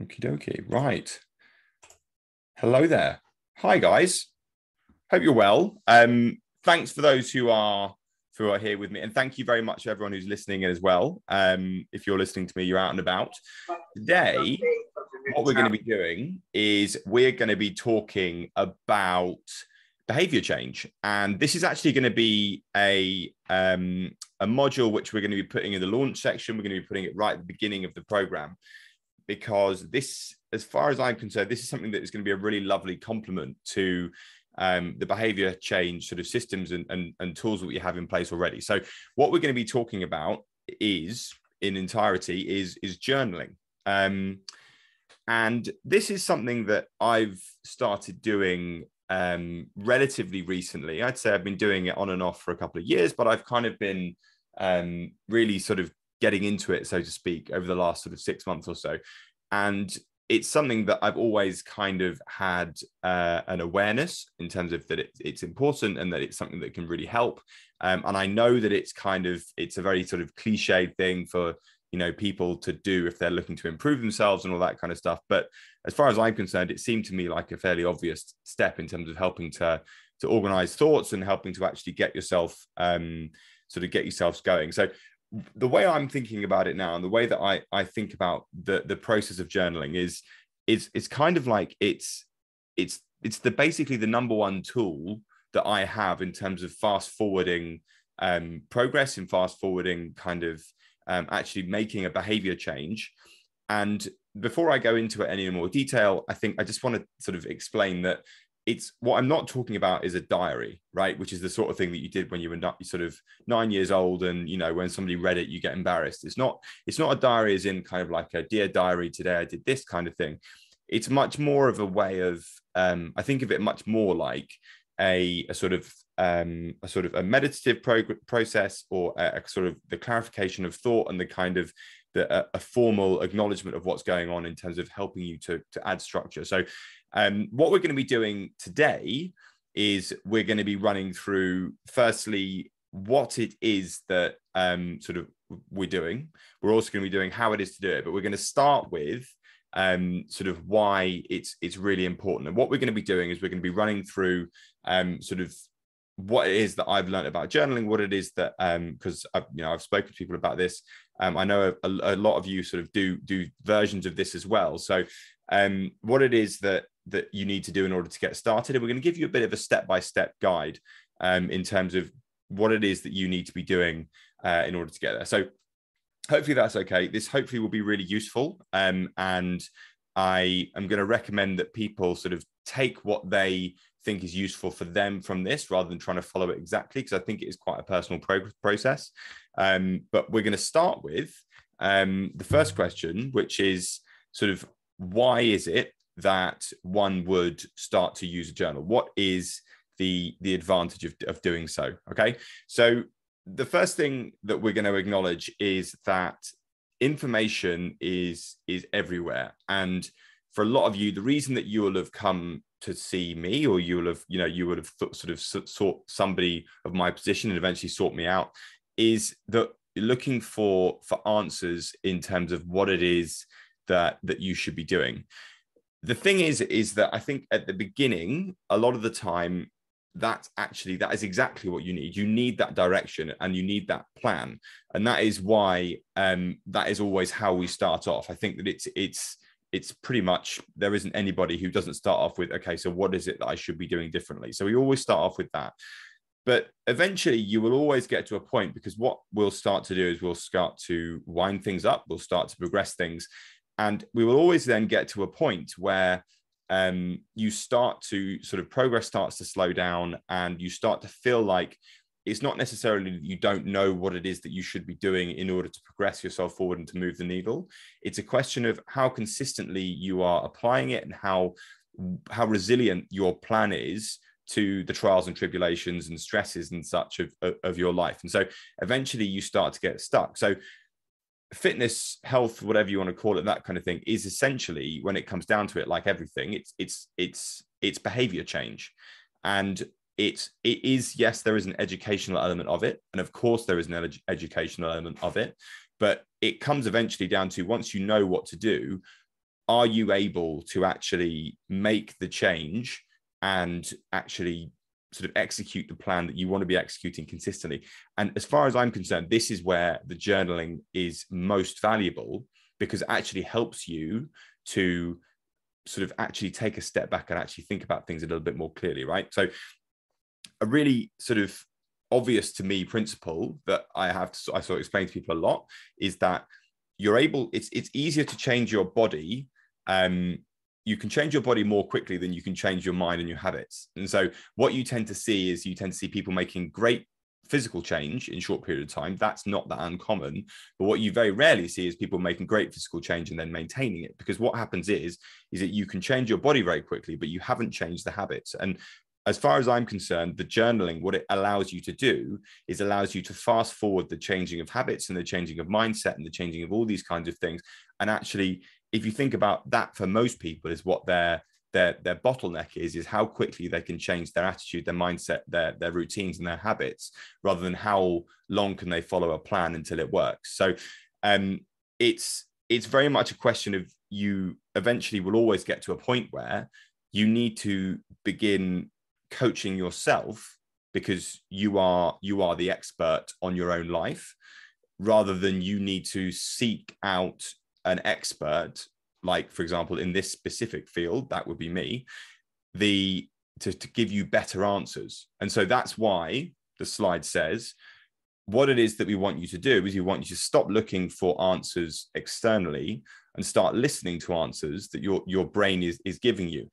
Okie dokie. Right. Hello there. Hi guys. Hope you're well. Um, thanks for those who are who are here with me, and thank you very much to everyone who's listening as well. Um, if you're listening to me, you're out and about. Today, what we're going to be doing is we're going to be talking about behavior change, and this is actually going to be a um, a module which we're going to be putting in the launch section. We're going to be putting it right at the beginning of the program because this, as far as I'm concerned, this is something that is going to be a really lovely complement to um, the behavior change sort of systems and, and, and tools that we have in place already. So what we're going to be talking about is in entirety is is journaling. Um, and this is something that I've started doing um, relatively recently. I'd say I've been doing it on and off for a couple of years, but I've kind of been um, really sort of getting into it, so to speak, over the last sort of six months or so. And it's something that I've always kind of had uh, an awareness in terms of that it, it's important and that it's something that can really help. Um, and I know that it's kind of it's a very sort of cliched thing for you know people to do if they're looking to improve themselves and all that kind of stuff. But as far as I'm concerned, it seemed to me like a fairly obvious step in terms of helping to to organize thoughts and helping to actually get yourself um, sort of get yourselves going. So the way I'm thinking about it now and the way that I, I think about the, the process of journaling is is it's kind of like it's it's it's the basically the number one tool that I have in terms of fast forwarding um, progress and fast forwarding kind of um, actually making a behavior change. And before I go into it any more detail, I think I just want to sort of explain that it's what I'm not talking about is a diary, right? Which is the sort of thing that you did when you were not, sort of nine years old, and you know when somebody read it, you get embarrassed. It's not. It's not a diary, as in kind of like a dear diary. Today I did this kind of thing. It's much more of a way of. Um, I think of it much more like a, a sort of um, a sort of a meditative prog- process or a, a, sort of the clarification of thought and the kind of the, a, a formal acknowledgement of what's going on in terms of helping you to, to add structure. So um, what we're going to be doing today is we're going to be running through, firstly, what it is that um, sort of we're doing. We're also going to be doing how it is to do it, but we're going to start with um, sort of why it's it's really important. And what we're going to be doing is we're going to be running through um, sort of what it is that I've learned about journaling, what it is that because um, you know I've spoken to people about this. Um, I know a, a, lot of you sort of do do versions of this as well. So um, what it is that that you need to do in order to get started. And we're going to give you a bit of a step by step guide um, in terms of what it is that you need to be doing uh, in order to get there. So hopefully that's okay. This hopefully will be really useful. Um, and I am going to recommend that people sort of take what they think is useful for them from this rather than trying to follow it exactly, because I think it is quite a personal pro- process. Um, but we're going to start with um, the first question, which is sort of why is it that one would start to use a journal? What is the the advantage of, of doing so? Okay, so the first thing that we're going to acknowledge is that information is is everywhere and for a lot of you the reason that you will have come to see me or you will have you know you would have th- sort of sought somebody of my position and eventually sought me out is that looking for for answers in terms of what it is that that you should be doing. The thing is is that i think at the beginning a lot of the time that's actually that is exactly what you need. You need that direction and you need that plan. And that is why um that is always how we start off. I think that it's it's it's pretty much there isn't anybody who doesn't start off with okay so what is it that i should be doing differently? So we always start off with that. But eventually you will always get to a point because what we'll start to do is we'll start to wind things up we'll start to progress things and we will always then get to a point where um, you start to sort of progress starts to slow down and you start to feel like it's not necessarily that you don't know what it is that you should be doing in order to progress yourself forward and to move the needle. It's a question of how consistently you are applying it and how how resilient your plan is to the trials and tribulations and stresses and such of, of, your life. And so eventually you start to get stuck. So fitness health whatever you want to call it that kind of thing is essentially when it comes down to it like everything it's it's it's it's behavior change and it's it is yes there is an educational element of it and of course there is an ed- educational element of it but it comes eventually down to once you know what to do are you able to actually make the change and actually sort of execute the plan that you want to be executing consistently? And as far as i'm concerned this is where the journaling is most valuable because it actually helps you to sort of actually take a step back and actually think about things a little bit more clearly right? So a really sort of obvious to me principle that i have to i sort of explain to people a lot is that you're able it's it's easier to change your body um you can change your body more quickly than you can change your mind and your habits. And so what you tend to see is you tend to see people making great physical change in short period of time. That's not that uncommon. But what you very rarely see is people making great physical change and then maintaining it. Because what happens is is that you can change your body very quickly but you haven't changed the habits. And as far as I'm concerned, the journaling, what it allows you to do is allows you to fast forward the changing of habits and the changing of mindset and the changing of all these kinds of things. And actually, if you think about that for most people, is what their their their bottleneck is, is how quickly they can change their attitude, their mindset, their their routines and their habits, rather than how long can they follow a plan until it works. So um it's it's very much a question of you eventually will always get to a point where you need to begin coaching yourself because you are you are the expert on your own life rather than you need to seek out an expert like for example in this specific field that would be me the to, to give you better answers. And so that's why the slide says what it is that we want you to do is we want you to stop looking for answers externally and start listening to answers that your your brain is is giving you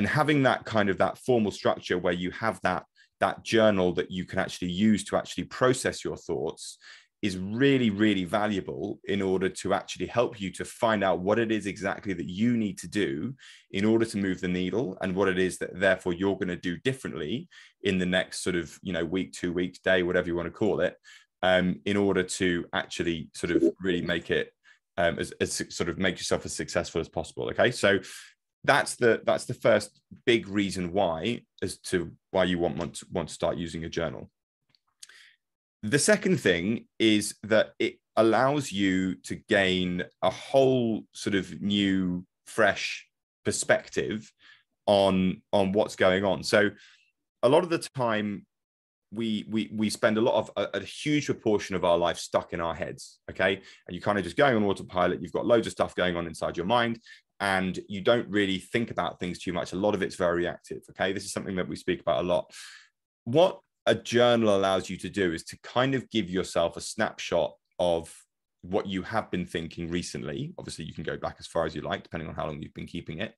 and having that kind of that formal structure where you have that that journal that you can actually use to actually process your thoughts is really really valuable in order to actually help you to find out what it is exactly that you need to do in order to move the needle and what it is that therefore you're going to do differently in the next sort of you know week two weeks day whatever you want to call it um, in order to actually sort of really make it um, as, as sort of make yourself as successful as possible okay? So that's the that's the first big reason why as to why you want want to, want to start using a journal. The second thing is that it allows you to gain a whole sort of new fresh perspective on on what's going on. So a lot of the time we we we spend a lot of a, a, huge proportion of our life stuck in our heads okay? And you're kind of just going on autopilot you've got loads of stuff going on inside your mind and you don't really think about things too much. A lot of it's very reactive. Okay. This is something that we speak about a lot. What a journal allows you to do is to kind of give yourself a snapshot of what you have been thinking recently. Obviously, you can go back as far as you like, depending on how long you've been keeping it.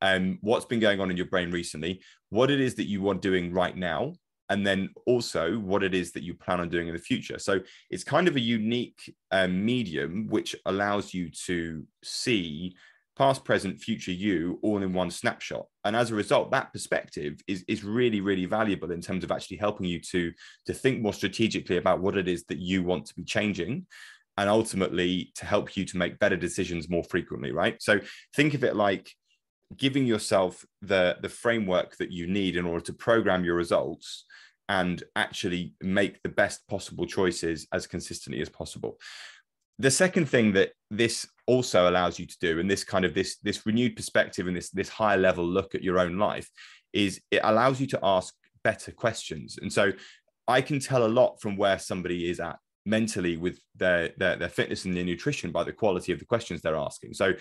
Um, what's been going on in your brain recently, what it is that you are doing right now, and then also what it is that you plan on doing in the future. So it's kind of a unique um, medium which allows you to see past, present, future you all in one snapshot. And as a result, that perspective is, is really, really valuable in terms of actually helping you to, to think more strategically about what it is that you want to be changing and ultimately to help you to make better decisions more frequently, right? So think of it like giving yourself the, the framework that you need in order to program your results and actually make the best possible choices as consistently as possible the second thing that this also allows you to do and this kind of this this renewed perspective and this this higher level look at your own life is it allows you to ask better questions. And so i can tell a lot from where somebody is at mentally with their their, their fitness and their nutrition by the quality of the questions they're asking. So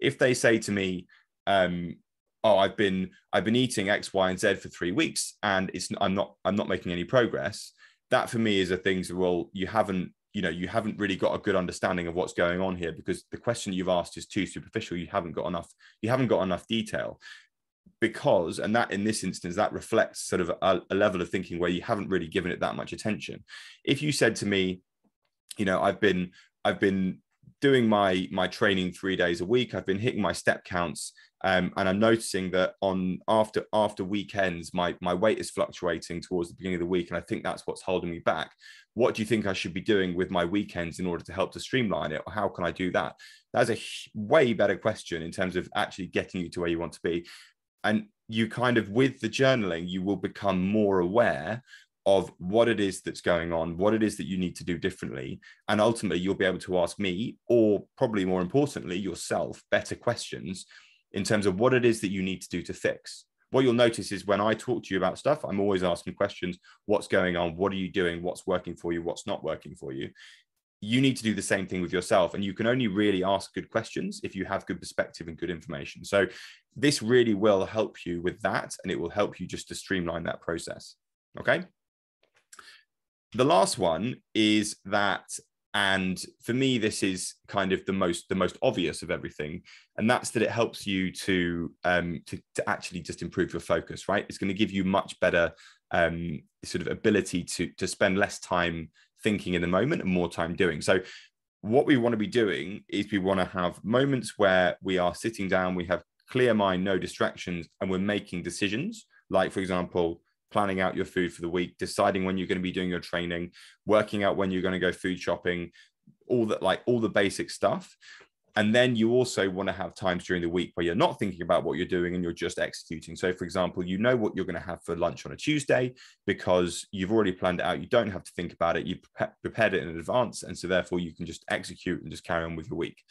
if they say to me um oh i've been i've been eating x y and z for three weeks and it's i'm not i'm not making any progress that for me is a thing to well you haven't you know you haven't really got a good understanding of what's going on here because the question you've asked is too superficial. You haven't got enough you haven't got enough detail because and that in this instance that reflects sort of a, a, level of thinking where you haven't really given it that much attention. If you said to me you know i've been i've been doing my my training three days a week i've been hitting my step counts um, and I'm noticing that on after after weekends, my my weight is fluctuating towards the beginning of the week, and I think that's what's holding me back. What do you think I should be doing with my weekends in order to help to streamline it, or how can I do that? That's a way better question in terms of actually getting you to where you want to be, and you kind of with the journaling, you will become more aware of what it is that's going on, what it is that you need to do differently. And ultimately, you'll be able to ask me, or probably more importantly, yourself, better questions in terms of what it is that you need to do to fix. What you'll notice is when I talk to you about stuff, I'm always asking questions what's going on? What are you doing? What's working for you? What's not working for you? You need to do the same thing with yourself. And you can only really ask good questions if you have good perspective and good information. So, this really will help you with that. And it will help you just to streamline that process. Okay the last one is that and for me this is kind of the most the most obvious of everything and that's that it helps you to um to, to actually just improve your focus right? It's going to give you much better um sort of ability to to spend less time thinking in the moment and more time doing. So what we want to be doing is we want to have moments where we are sitting down we have clear mind no distractions and we're making decisions. Like for example planning out your food for the week, deciding when you're going to be doing your training, working out when you're going to go food shopping, all that, like all the basic stuff. And then you also want to have times during the week where you're not thinking about what you're doing and you're just executing. So, for example, you know what you're going to have for lunch on a Tuesday because you've already planned it out. You don't have to think about it. You've prepared it in advance. And so, therefore, you can just execute and just carry on with your week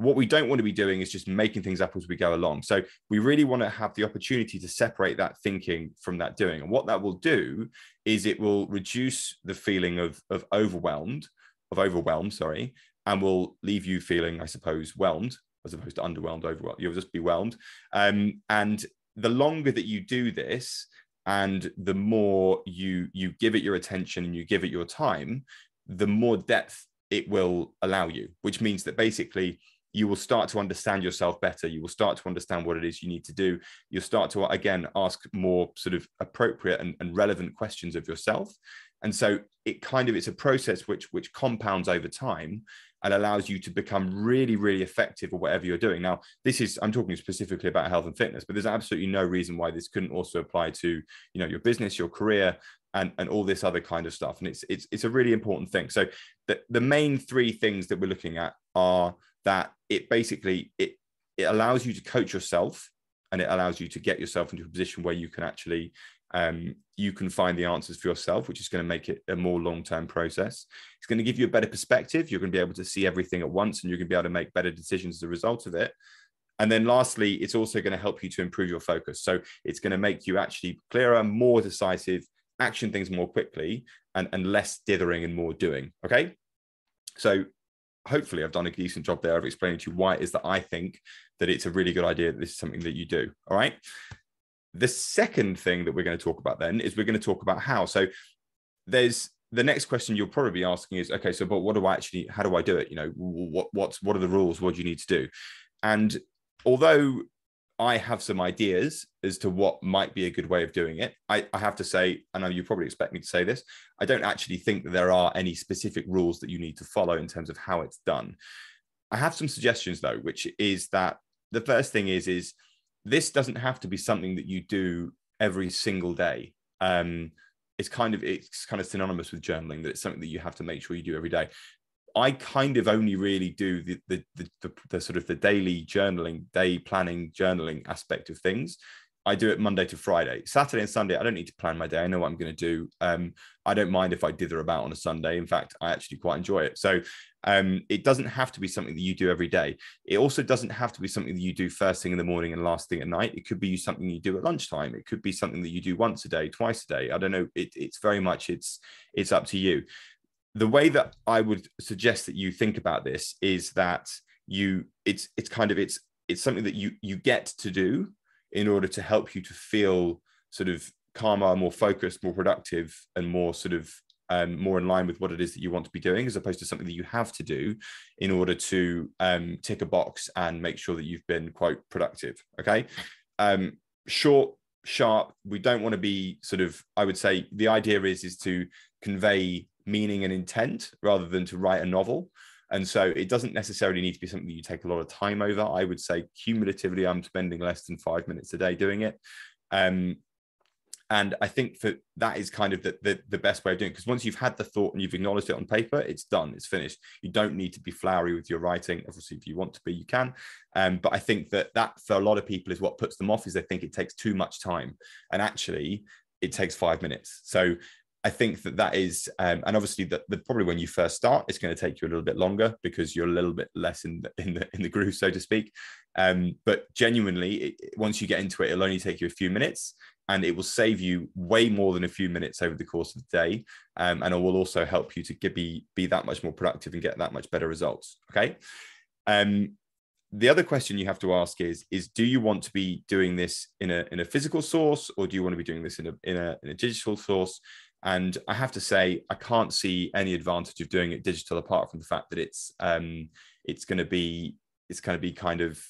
what we don't want to be doing is just making things up as we go along. So we really want to have the opportunity to separate that thinking from that doing. And what that will do is it will reduce the feeling of, of overwhelmed, of overwhelmed, sorry, and will leave you feeling, I suppose, whelmed as opposed to underwhelmed, overwhelmed. You'll just be whelmed. Um, and the longer that you do this, and the more you you give it your attention and you give it your time, the more depth it will allow you. Which means that basically you will start to understand yourself better. You will start to understand what it is you need to do. You'll start to, again, ask more sort of appropriate and, and relevant questions of yourself. And so it kind of, it's a process which, which compounds over time and allows you to become really, really effective at whatever you're doing. Now, this is, I'm talking specifically about health and fitness, but there's absolutely no reason why this couldn't also apply to, you know, your business, your career, and, and all this other kind of stuff. And it's, it's, it's a really important thing. So the, the main three things that we're looking at are that it basically it it allows you to coach yourself and it allows you to get yourself into a position where you can actually um, you can find the answers for yourself, which is going to make it a more long-term process. It's going to give you a better perspective. You're going to be able to see everything at once, and you're going to be able to make better decisions as a result of it. And then lastly, it's also going to help you to improve your focus. So it's going to make you actually clearer, more decisive, action things more quickly, and, and less dithering and more doing. Okay. So hopefully I've done a decent job there of explaining to you why it is that I think that it's a really good idea that this is something that you do. All right. The second thing that we're going to talk about then is we're going to talk about how. So there's the next question you'll probably be asking is okay, so but what do I actually how do I do it? You know, what what's what are the rules? What do you need to do? And although I have some ideas as to what might be a good way of doing it. I, I, have to say, I know you probably expect me to say this, I don't actually think that there are any specific rules that you need to follow in terms of how it's done. I have some suggestions though, which is that the first thing is is this doesn't have to be something that you do every single day. Um, it's kind of it's kind of synonymous with journaling that it's something that you have to make sure you do every day. I kind of only really do the, the the, the the sort of the daily journaling, day planning, journaling aspect of things. I do it Monday to Friday. Saturday and Sunday, I don't need to plan my day. I know what I'm going to do. Um, I don't mind if I dither about on a Sunday. In fact, I actually quite enjoy it. So um, it doesn't have to be something that you do every day. It also doesn't have to be something that you do first thing in the morning and last thing at night. It could be something you do at lunchtime. It could be something that you do once a day, twice a day. I don't know. It, it's very much it's it's up to you the way that I would suggest that you think about this is that you it's it's kind of it's it's something that you you get to do in order to help you to feel sort of calmer, more focused, more productive, and more sort of um, more in line with what it is that you want to be doing, as opposed to something that you have to do in order to um, tick a box and make sure that you've been quite productive. Okay, um, short, sharp. We don't want to be sort of. I would say the idea is is to convey meaning and intent rather than to write a novel. And so it doesn't necessarily need to be something you take a lot of time over. I would say cumulatively, I'm spending less than five minutes a day doing it. Um, and I think that that is kind of the, the, the best way of doing it. Because once you've had the thought and you've acknowledged it on paper, it's done, it's finished. You don't need to be flowery with your writing. Obviously, if you want to be, you can. Um, but I think that that for a lot of people is what puts them off is they think it takes too much time. And actually, it takes five minutes. So I think that that is, um, and obviously that probably when you first start, it's going to take you a little bit longer because you're a little bit less in the in the, in the groove, so to speak. Um, but genuinely, it, once you get into it, it'll only take you a few minutes, and it will save you way more than a few minutes over the course of the day, um, and it will also help you to be be that much more productive and get that much better results. Okay. Um, the other question you have to ask is is do you want to be doing this in a in a physical source or do you want to be doing this in a in a, in a digital source and I have to say, I can't see any advantage of doing it digital apart from the fact that it's um, it's going to be it's going to be kind of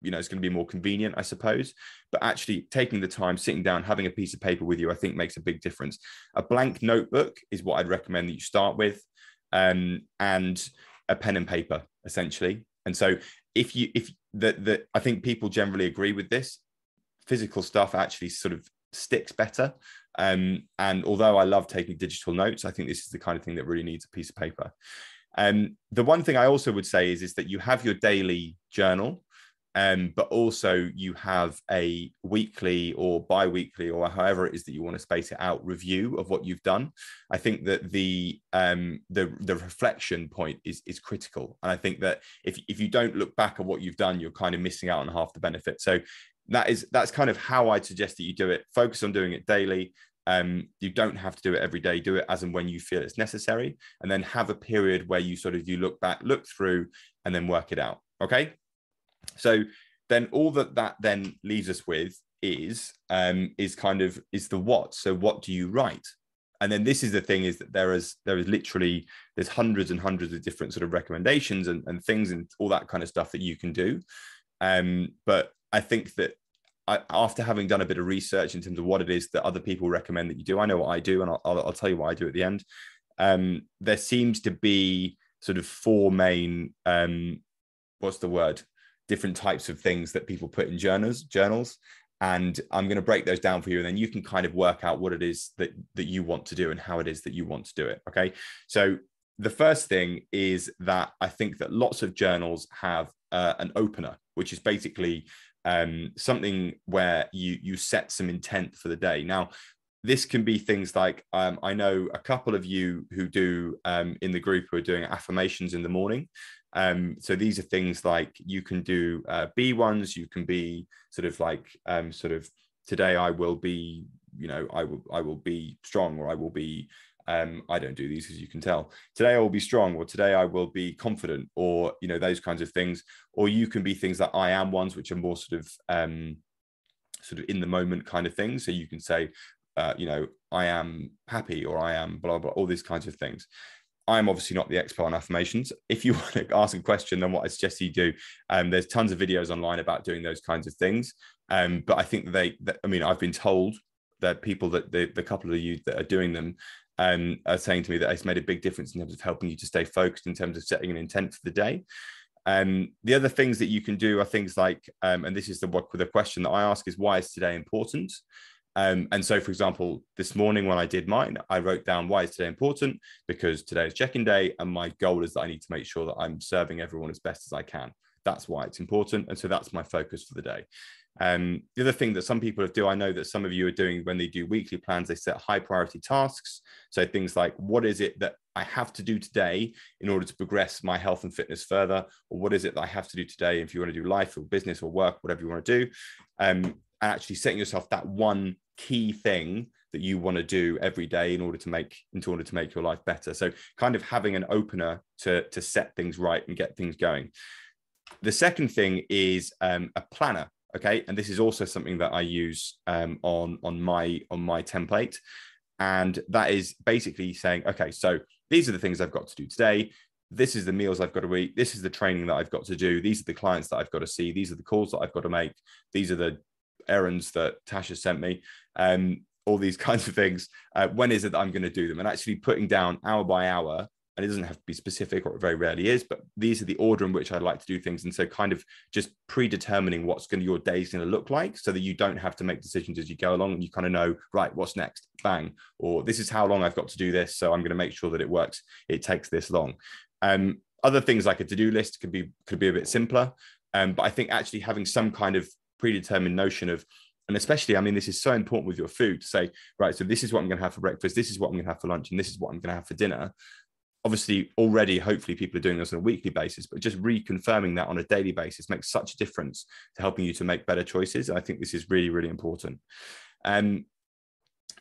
you know it's going to be more convenient, I suppose. But actually, taking the time, sitting down, having a piece of paper with you, I think makes a big difference. A blank notebook is what I'd recommend that you start with, um, and a pen and paper essentially. And so, if you if that that I think people generally agree with this, physical stuff actually sort of sticks better. Um, and although I love taking digital notes, I think this is the kind of thing that really needs a piece of paper. Um, the one thing I also would say is, is that you have your daily journal, um, but also you have a weekly or bi-weekly or however it is that you want to space it out review of what you've done. I think that the um, the the reflection point is is critical, and I think that if if you don't look back at what you've done, you're kind of missing out on half the benefit. So that is that's kind of how I'd suggest that you do it. Focus on doing it daily. Um, you don't have to do it every day. Do it as and when you feel it's necessary, and then have a period where you sort of you look back, look through, and then work it out. Okay. So then all that that then leaves us with is um, is kind of is the what. So what do you write? And then this is the thing is that there is there is literally there's hundreds and hundreds of different sort of recommendations and, and things and all that kind of stuff that you can do. Um, but I think that I, after having done a bit of research in terms of what it is that other people recommend that you do, I know what I do, and I'll, I'll, I'll tell you what I do at the end. Um, there seems to be sort of four main, um, what's the word? Different types of things that people put in journals. Journals, and I'm going to break those down for you, and then you can kind of work out what it is that that you want to do and how it is that you want to do it. Okay, so the first thing is that I think that lots of journals have uh, an opener, which is basically um, something where you you set some intent for the day. Now, this can be things like um, I know a couple of you who do um, in the group who are doing affirmations in the morning. Um, so these are things like you can do uh, B ones. You can be sort of like um, sort of today I will be you know I will I will be strong or I will be um, I don't do these as you can tell. Today I will be strong, or today I will be confident, or you know those kinds of things. Or you can be things that I am ones, which are more sort of um, sort of in the moment kind of things. So you can say, uh, you know, I am happy, or I am blah blah, all these kinds of things. I'm obviously not the expert on affirmations. If you want to ask a question, then what I suggest you do, um, there's tons of videos online about doing those kinds of things. Um, but I think they, that, I mean, I've been told that people that the, the couple of you that are doing them um, are saying to me that it's made a big difference in terms of helping you to stay focused in terms of setting an intent for the day. Um, the other things that you can do are things like, um, and this is the the question that I ask is why is today important? Um, and so, for example, this morning when I did mine, I wrote down why is today important because today is check-in day, and my goal is that I need to make sure that I'm serving everyone as best as I can. That's why it's important, and so that's my focus for the day. Um, the other thing that some people do, I know that some of you are doing when they do weekly plans, they set high priority tasks. So things like, what is it that I have to do today in order to progress my health and fitness further? Or what is it that I have to do today if you want to do life or business or work, whatever you want to do? Um, and actually setting yourself that one key thing that you want to do every day in order to make in order to make your life better. So kind of having an opener to, to set things right and get things going. The second thing is um, a planner okay? And this is also something that i use um, on on my on my template. And that is basically saying okay so these are the things i've got to do today. This is the meals i've got to eat. This is the training that i've got to do. These are the clients that i've got to see. These are the calls that i've got to make. These are the errands that tasha sent me. Um, all these kinds of things. Uh, when is it that i'm going to do them? And actually putting down hour by hour and it doesn't have to be specific or it very rarely is but these are the order in which i like to do things. And so kind of just predetermining what's going to your day's going to look like so that you don't have to make decisions as you go along and you kind of know right what's next? Bang. Or this is how long i've got to do this so i'm going to make sure that it works it takes this long. Um, other things like a to-do list could be could be a bit simpler um, but i think actually having some kind of predetermined notion of and especially, I mean, this is so important with your food to say, right, so this is what I'm going to have for breakfast, this is what I'm going to have for lunch, and this is what I'm going to have for dinner. Obviously, already, hopefully, people are doing this on a weekly basis, but just reconfirming that on a daily basis makes such a difference to helping you to make better choices. I think this is really, really important. Um,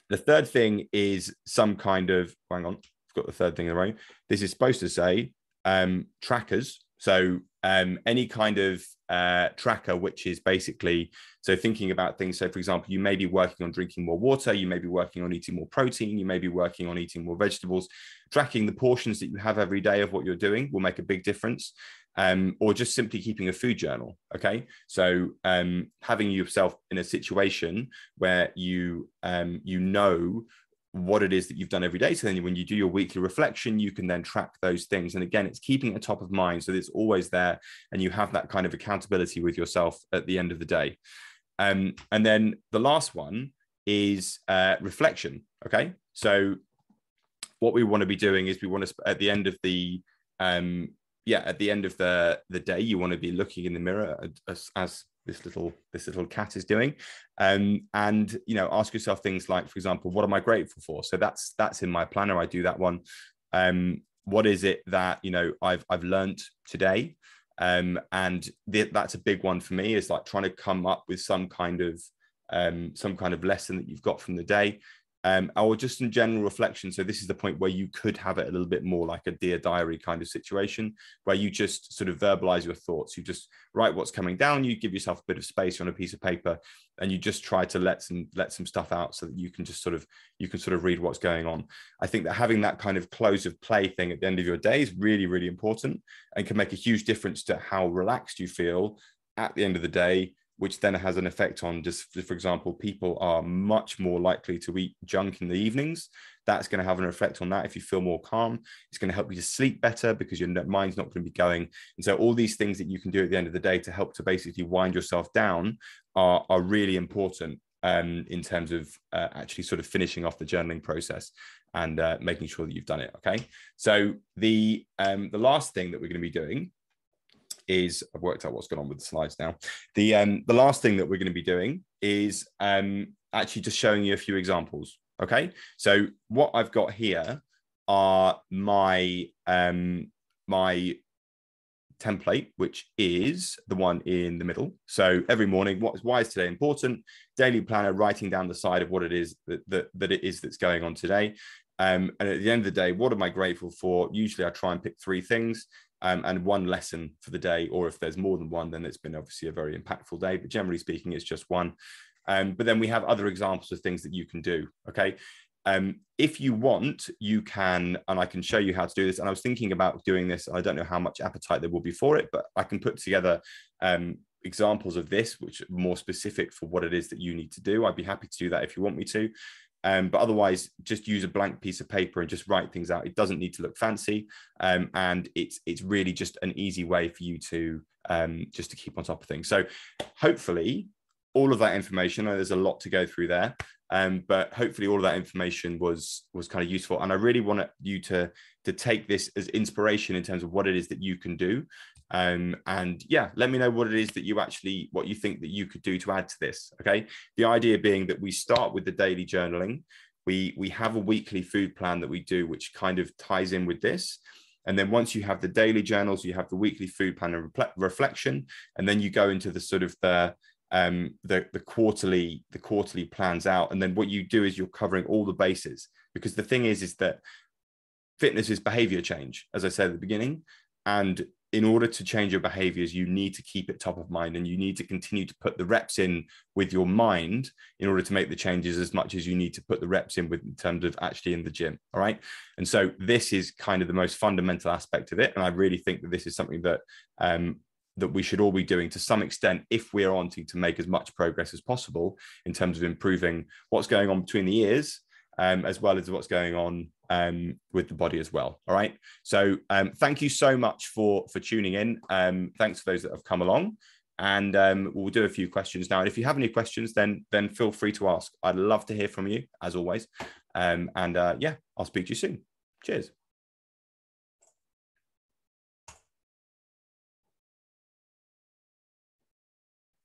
the third thing is some kind of, hang on, I've got the third thing in the row. This is supposed to say um, trackers. So um, any kind of uh, tracker, which is basically so thinking about things. So, for example, you may be working on drinking more water, you may be working on eating more protein, you may be working on eating more vegetables. Tracking the portions that you have every day of what you're doing will make a big difference. Um, or just simply keeping a food journal. Okay, so um, having yourself in a situation where you um, you know what it is that you've done every day. So then when you do your weekly reflection, you can then track those things. And again, it's keeping it top of mind so that it's always there and you have that kind of accountability with yourself at the end of the day. Um, and then the last one is uh, reflection. Okay. So what we want to be doing is we want to, at the end of the, um, yeah, at the end of the the day, you want to be looking in the mirror as, as this little this little cat is doing. Um, and you know ask yourself things like for example what am i grateful for? So that's that's in my planner. I do that one. Um, what is it that you know i've i've learned today? Um, and th- that's a big one for me is like trying to come up with some kind of um, some kind of lesson that you've got from the day um, or just in general reflection. So this is the point where you could have it a little bit more like a dear diary kind of situation, where you just sort of verbalize your thoughts. You just write what's coming down. You give yourself a bit of space on a piece of paper, and you just try to let some let some stuff out so that you can just sort of you can sort of read what's going on. I think that having that kind of close of play thing at the end of your day is really really important and can make a huge difference to how relaxed you feel at the end of the day which then has an effect on just for example people are much more likely to eat junk in the evenings. That's going to have an effect on that. If you feel more calm it's going to help you to sleep better because your mind's not going to be going. And so all these things that you can do at the end of the day to help to basically wind yourself down are, are really important um, in terms of uh, actually sort of finishing off the journaling process and uh, making sure that you've done it okay? So the um, the last thing that we're going to be doing is I've worked out what's going on with the slides now. The um, the last thing that we're going to be doing is um, actually just showing you a few examples. Okay, so what I've got here are my um, my template, which is the one in the middle. So every morning, what is why is today important? Daily planner, writing down the side of what it is that that, that it is that's going on today. Um, and at the end of the day, what am I grateful for? Usually, I try and pick three things um, and one lesson for the day. Or if there's more than one, then it's been obviously a very impactful day. But generally speaking, it's just one. Um, but then we have other examples of things that you can do. Okay. Um, if you want, you can, and I can show you how to do this. And I was thinking about doing this. I don't know how much appetite there will be for it, but I can put together um, examples of this, which are more specific for what it is that you need to do. I'd be happy to do that if you want me to. Um, but otherwise, just use a blank piece of paper and just write things out. It doesn't need to look fancy, um, and it's it's really just an easy way for you to um, just to keep on top of things. So, hopefully, all of that information. There's a lot to go through there, um, but hopefully, all of that information was was kind of useful. And I really want you to to take this as inspiration in terms of what it is that you can do um, and yeah let me know what it is that you actually what you think that you could do to add to this okay? The idea being that we start with the daily journaling. We we have a weekly food plan that we do which kind of ties in with this. And then once you have the daily journals you have the weekly food plan and reflection and then you go into the sort of the um, the the quarterly the quarterly plans out. And then what you do is you're covering all the bases. Because the thing is is that fitness is behavior change as i said at the beginning. And in order to change your behaviors, you need to keep it top of mind and you need to continue to put the reps in with your mind in order to make the changes as much as you need to put the reps in with in terms of actually in the gym. All right. And so this is kind of the most fundamental aspect of it. And I really think that this is something that um, that we should all be doing to some extent if we're wanting to make as much progress as possible in terms of improving what's going on between the ears um, as well as what's going on um, with the body as well. All right. So um, thank you so much for for tuning in. Um, thanks for those that have come along, and um, we'll do a few questions now. And if you have any questions, then then feel free to ask. I'd love to hear from you as always. Um, and uh, yeah, I'll speak to you soon. Cheers.